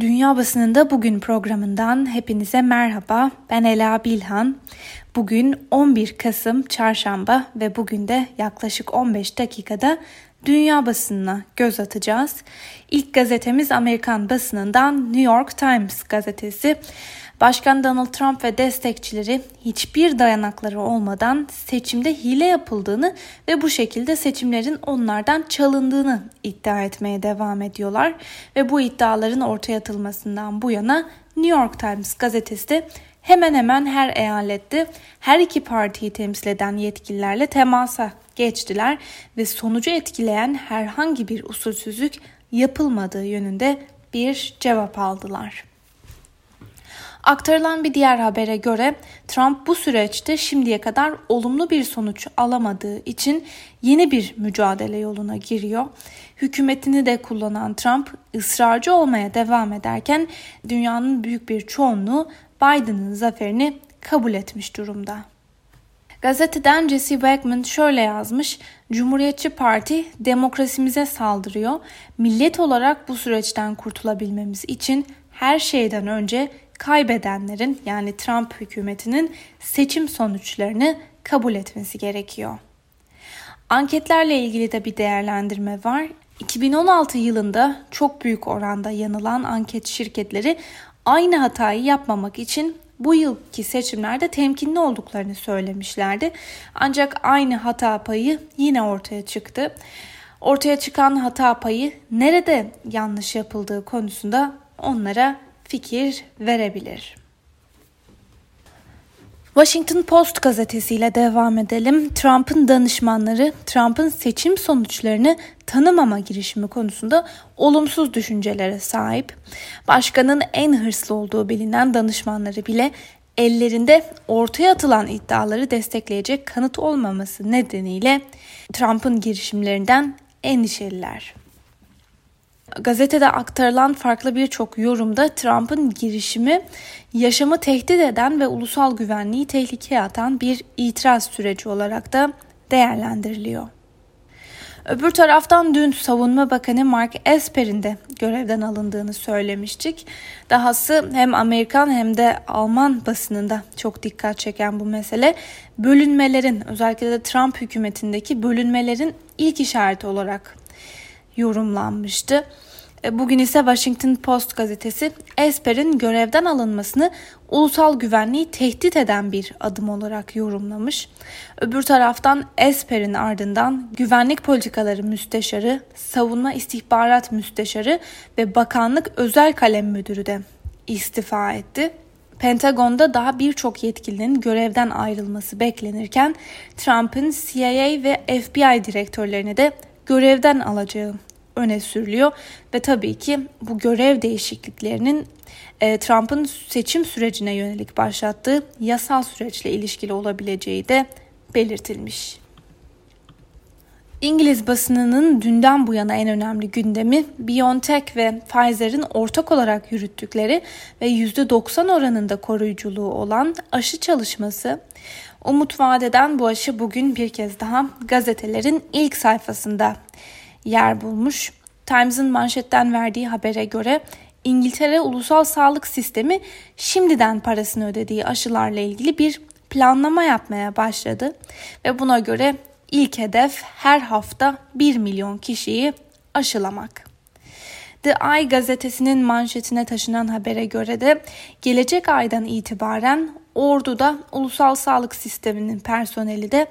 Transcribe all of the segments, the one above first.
Dünya Basınında Bugün programından hepinize merhaba. Ben Ela Bilhan. Bugün 11 Kasım Çarşamba ve bugün de yaklaşık 15 dakikada dünya basınına göz atacağız. İlk gazetemiz Amerikan basınından New York Times gazetesi. Başkan Donald Trump ve destekçileri hiçbir dayanakları olmadan seçimde hile yapıldığını ve bu şekilde seçimlerin onlardan çalındığını iddia etmeye devam ediyorlar ve bu iddiaların ortaya atılmasından bu yana New York Times gazetesi de hemen hemen her eyalette her iki partiyi temsil eden yetkililerle temasa geçtiler ve sonucu etkileyen herhangi bir usulsüzlük yapılmadığı yönünde bir cevap aldılar. Aktarılan bir diğer habere göre Trump bu süreçte şimdiye kadar olumlu bir sonuç alamadığı için yeni bir mücadele yoluna giriyor. Hükümetini de kullanan Trump ısrarcı olmaya devam ederken dünyanın büyük bir çoğunluğu Biden'ın zaferini kabul etmiş durumda. Gazeteden Jesse Wegman şöyle yazmış. Cumhuriyetçi Parti demokrasimize saldırıyor. Millet olarak bu süreçten kurtulabilmemiz için her şeyden önce kaybedenlerin yani Trump hükümetinin seçim sonuçlarını kabul etmesi gerekiyor. Anketlerle ilgili de bir değerlendirme var. 2016 yılında çok büyük oranda yanılan anket şirketleri aynı hatayı yapmamak için bu yılki seçimlerde temkinli olduklarını söylemişlerdi. Ancak aynı hata payı yine ortaya çıktı. Ortaya çıkan hata payı nerede yanlış yapıldığı konusunda onlara fikir verebilir. Washington Post gazetesiyle devam edelim. Trump'ın danışmanları Trump'ın seçim sonuçlarını tanımama girişimi konusunda olumsuz düşüncelere sahip. Başkanın en hırslı olduğu bilinen danışmanları bile ellerinde ortaya atılan iddiaları destekleyecek kanıt olmaması nedeniyle Trump'ın girişimlerinden endişeliler. Gazetede aktarılan farklı birçok yorumda Trump'ın girişimi yaşamı tehdit eden ve ulusal güvenliği tehlikeye atan bir itiraz süreci olarak da değerlendiriliyor. Öbür taraftan dün Savunma Bakanı Mark Esper'in de görevden alındığını söylemiştik. Dahası hem Amerikan hem de Alman basınında çok dikkat çeken bu mesele bölünmelerin özellikle de Trump hükümetindeki bölünmelerin ilk işareti olarak yorumlanmıştı. E, bugün ise Washington Post gazetesi Esper'in görevden alınmasını ulusal güvenliği tehdit eden bir adım olarak yorumlamış. Öbür taraftan Esper'in ardından güvenlik politikaları müsteşarı, savunma istihbarat müsteşarı ve bakanlık özel kalem müdürü de istifa etti. Pentagon'da daha birçok yetkilinin görevden ayrılması beklenirken Trump'ın CIA ve FBI direktörlerini de görevden alacağı öne sürülüyor ve tabii ki bu görev değişikliklerinin e, Trump'ın seçim sürecine yönelik başlattığı yasal süreçle ilişkili olabileceği de belirtilmiş. İngiliz basınının dünden bu yana en önemli gündemi BioNTech ve Pfizer'in ortak olarak yürüttükleri ve %90 oranında koruyuculuğu olan aşı çalışması. Umut vadeden bu aşı bugün bir kez daha gazetelerin ilk sayfasında yer bulmuş. Times'ın manşetten verdiği habere göre İngiltere Ulusal Sağlık Sistemi şimdiden parasını ödediği aşılarla ilgili bir planlama yapmaya başladı ve buna göre ilk hedef her hafta 1 milyon kişiyi aşılamak. The Eye gazetesinin manşetine taşınan habere göre de gelecek aydan itibaren Ordu'da ulusal sağlık sisteminin personeli de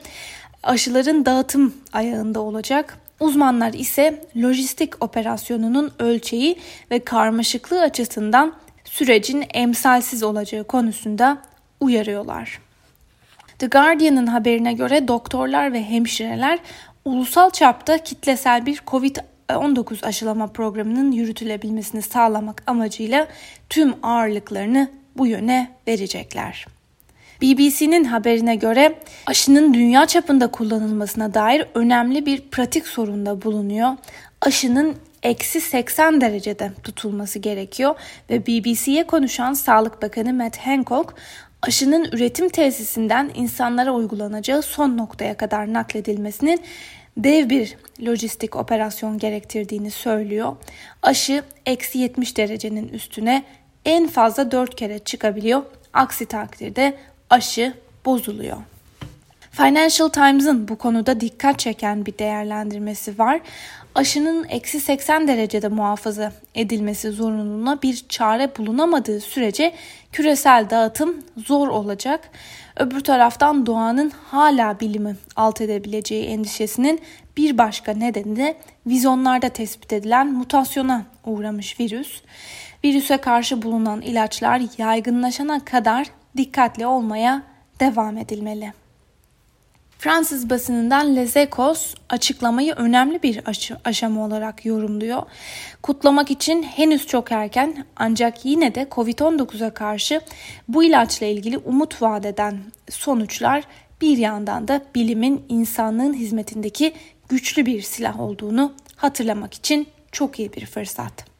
aşıların dağıtım ayağında olacak Uzmanlar ise lojistik operasyonunun ölçeği ve karmaşıklığı açısından sürecin emsalsiz olacağı konusunda uyarıyorlar. The Guardian'ın haberine göre doktorlar ve hemşireler ulusal çapta kitlesel bir COVID-19 aşılama programının yürütülebilmesini sağlamak amacıyla tüm ağırlıklarını bu yöne verecekler. BBC'nin haberine göre aşının dünya çapında kullanılmasına dair önemli bir pratik sorunda bulunuyor. Aşının eksi 80 derecede tutulması gerekiyor ve BBC'ye konuşan Sağlık Bakanı Matt Hancock aşının üretim tesisinden insanlara uygulanacağı son noktaya kadar nakledilmesinin dev bir lojistik operasyon gerektirdiğini söylüyor. Aşı eksi 70 derecenin üstüne en fazla 4 kere çıkabiliyor. Aksi takdirde aşı bozuluyor. Financial Times'ın bu konuda dikkat çeken bir değerlendirmesi var. Aşının eksi 80 derecede muhafaza edilmesi zorunluluğuna bir çare bulunamadığı sürece küresel dağıtım zor olacak. Öbür taraftan doğanın hala bilimi alt edebileceği endişesinin bir başka nedeni de vizyonlarda tespit edilen mutasyona uğramış virüs. Virüse karşı bulunan ilaçlar yaygınlaşana kadar dikkatli olmaya devam edilmeli. Fransız basınından Les Echos açıklamayı önemli bir aşama olarak yorumluyor. Kutlamak için henüz çok erken ancak yine de Covid-19'a karşı bu ilaçla ilgili umut vaat eden sonuçlar bir yandan da bilimin insanlığın hizmetindeki güçlü bir silah olduğunu hatırlamak için çok iyi bir fırsat.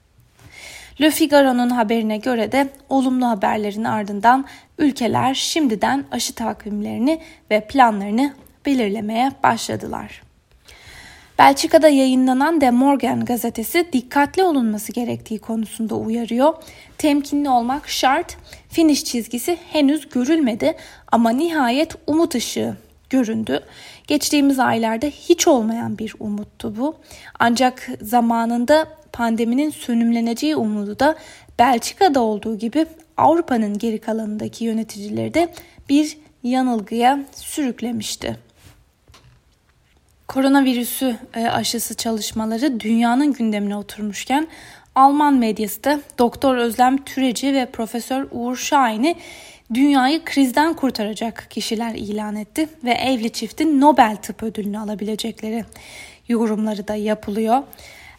Le Figaro'nun haberine göre de olumlu haberlerin ardından ülkeler şimdiden aşı takvimlerini ve planlarını belirlemeye başladılar. Belçika'da yayınlanan De Morgan gazetesi dikkatli olunması gerektiği konusunda uyarıyor. Temkinli olmak şart. Finish çizgisi henüz görülmedi ama nihayet umut ışığı göründü. Geçtiğimiz aylarda hiç olmayan bir umuttu bu. Ancak zamanında pandeminin sönümleneceği umudu da Belçika'da olduğu gibi Avrupa'nın geri kalanındaki yöneticileri de bir yanılgıya sürüklemişti. Koronavirüsü e, aşısı çalışmaları dünyanın gündemine oturmuşken Alman medyası da Doktor Özlem Türeci ve Profesör Uğur Şahin'i dünyayı krizden kurtaracak kişiler ilan etti ve evli çiftin Nobel Tıp Ödülünü alabilecekleri yorumları da yapılıyor.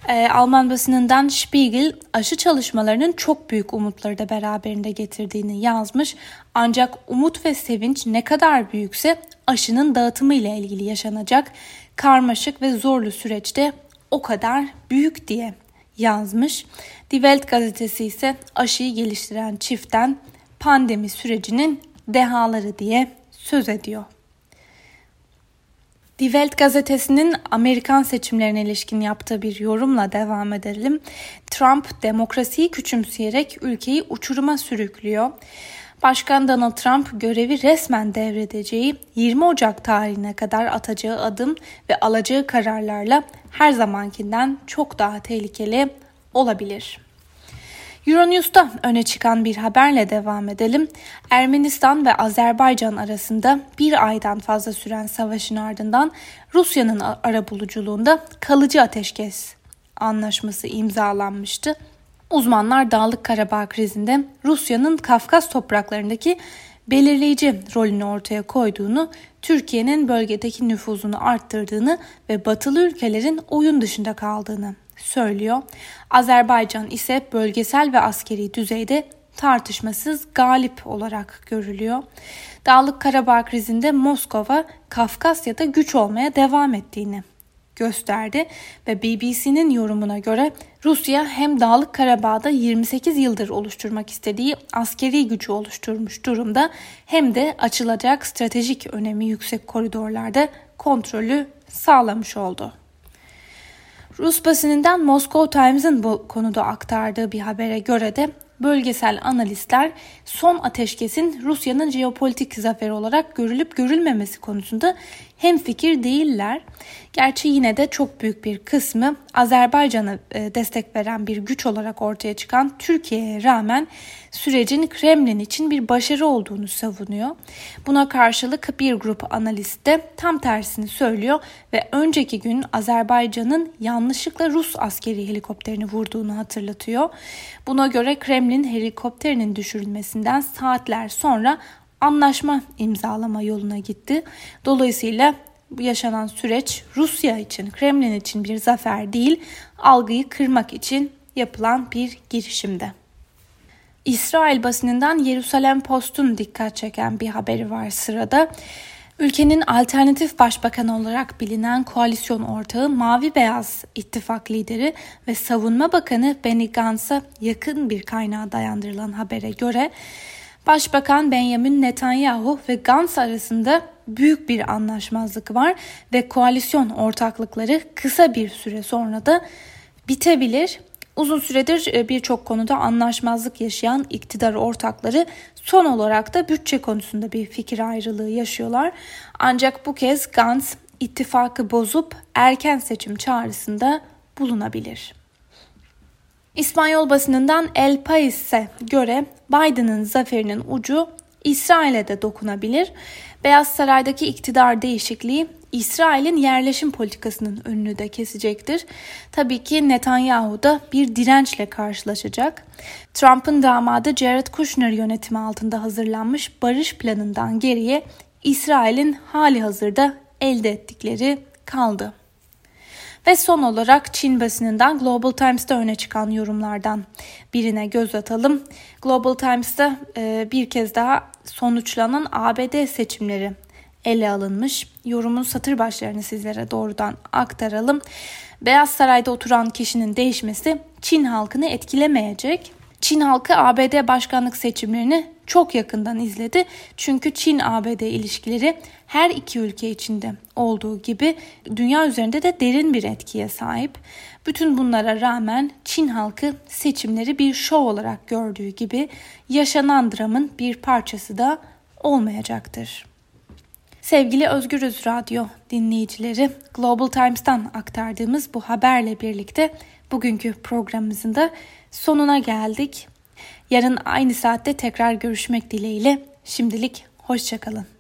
Ee, Alman basınından Spiegel aşı çalışmalarının çok büyük umutları da beraberinde getirdiğini yazmış. Ancak umut ve sevinç ne kadar büyükse aşının dağıtımı ile ilgili yaşanacak karmaşık ve zorlu süreçte o kadar büyük diye yazmış. Die Welt gazetesi ise aşıyı geliştiren çiftten pandemi sürecinin dehaları diye söz ediyor. Die Welt gazetesinin Amerikan seçimlerine ilişkin yaptığı bir yorumla devam edelim. Trump demokrasiyi küçümseyerek ülkeyi uçuruma sürüklüyor. Başkan Donald Trump görevi resmen devredeceği 20 Ocak tarihine kadar atacağı adım ve alacağı kararlarla her zamankinden çok daha tehlikeli olabilir. Euronews'ta öne çıkan bir haberle devam edelim. Ermenistan ve Azerbaycan arasında bir aydan fazla süren savaşın ardından Rusya'nın arabuluculuğunda kalıcı ateşkes anlaşması imzalanmıştı. Uzmanlar Dağlık Karabağ krizinde Rusya'nın Kafkas topraklarındaki belirleyici rolünü ortaya koyduğunu, Türkiye'nin bölgedeki nüfuzunu arttırdığını ve batılı ülkelerin oyun dışında kaldığını söylüyor. Azerbaycan ise bölgesel ve askeri düzeyde tartışmasız galip olarak görülüyor. Dağlık Karabağ krizinde Moskova Kafkasya'da güç olmaya devam ettiğini gösterdi ve BBC'nin yorumuna göre Rusya hem Dağlık Karabağ'da 28 yıldır oluşturmak istediği askeri gücü oluşturmuş durumda hem de açılacak stratejik önemi yüksek koridorlarda kontrolü sağlamış oldu. Rus basınından Moscow Times'ın bu konuda aktardığı bir habere göre de bölgesel analistler son ateşkesin Rusya'nın jeopolitik zaferi olarak görülüp görülmemesi konusunda hem fikir değiller. Gerçi yine de çok büyük bir kısmı Azerbaycan'a e, destek veren bir güç olarak ortaya çıkan Türkiye'ye rağmen sürecin Kremlin için bir başarı olduğunu savunuyor. Buna karşılık bir grup analist de tam tersini söylüyor ve önceki gün Azerbaycan'ın yanlışlıkla Rus askeri helikopterini vurduğunu hatırlatıyor. Buna göre Kremlin helikopterinin düşürülmesinden saatler sonra anlaşma imzalama yoluna gitti. Dolayısıyla yaşanan süreç Rusya için, Kremlin için bir zafer değil, algıyı kırmak için yapılan bir girişimde. İsrail basınından Yerusalem Post'un dikkat çeken bir haberi var sırada. Ülkenin alternatif başbakanı olarak bilinen koalisyon ortağı Mavi Beyaz İttifak lideri ve savunma bakanı Benny Gantz'a yakın bir kaynağa dayandırılan habere göre Başbakan Benjamin Netanyahu ve Gantz arasında büyük bir anlaşmazlık var ve koalisyon ortaklıkları kısa bir süre sonra da bitebilir. Uzun süredir e, birçok konuda anlaşmazlık yaşayan iktidar ortakları son olarak da bütçe konusunda bir fikir ayrılığı yaşıyorlar. Ancak bu kez Gantz ittifakı bozup erken seçim çağrısında bulunabilir. İspanyol basınından El Pais'e göre Biden'ın zaferinin ucu İsrail'e de dokunabilir. Beyaz Saray'daki iktidar değişikliği İsrail'in yerleşim politikasının önünü de kesecektir. Tabii ki Netanyahu da bir dirençle karşılaşacak. Trump'ın damadı Jared Kushner yönetimi altında hazırlanmış barış planından geriye İsrail'in hali hazırda elde ettikleri kaldı. Ve son olarak Çin basınından Global Times'ta öne çıkan yorumlardan birine göz atalım. Global Times'ta e, bir kez daha sonuçlanan ABD seçimleri ele alınmış. Yorumun satır başlarını sizlere doğrudan aktaralım. Beyaz Saray'da oturan kişinin değişmesi Çin halkını etkilemeyecek. Çin halkı ABD başkanlık seçimlerini çok yakından izledi. Çünkü Çin-ABD ilişkileri her iki ülke içinde olduğu gibi dünya üzerinde de derin bir etkiye sahip. Bütün bunlara rağmen Çin halkı seçimleri bir şov olarak gördüğü gibi yaşanan dramın bir parçası da olmayacaktır. Sevgili Özgürüz Radyo dinleyicileri, Global Times'tan aktardığımız bu haberle birlikte bugünkü programımızın da sonuna geldik. Yarın aynı saatte tekrar görüşmek dileğiyle. Şimdilik hoşçakalın.